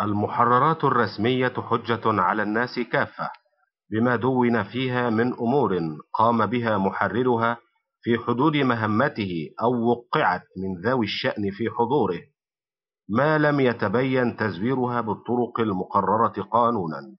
المحررات الرسمية حجة على الناس كافة بما دون فيها من أمور قام بها محررها في حدود مهمته أو وقعت من ذوي الشأن في حضوره ما لم يتبين تزويرها بالطرق المقررة قانونا.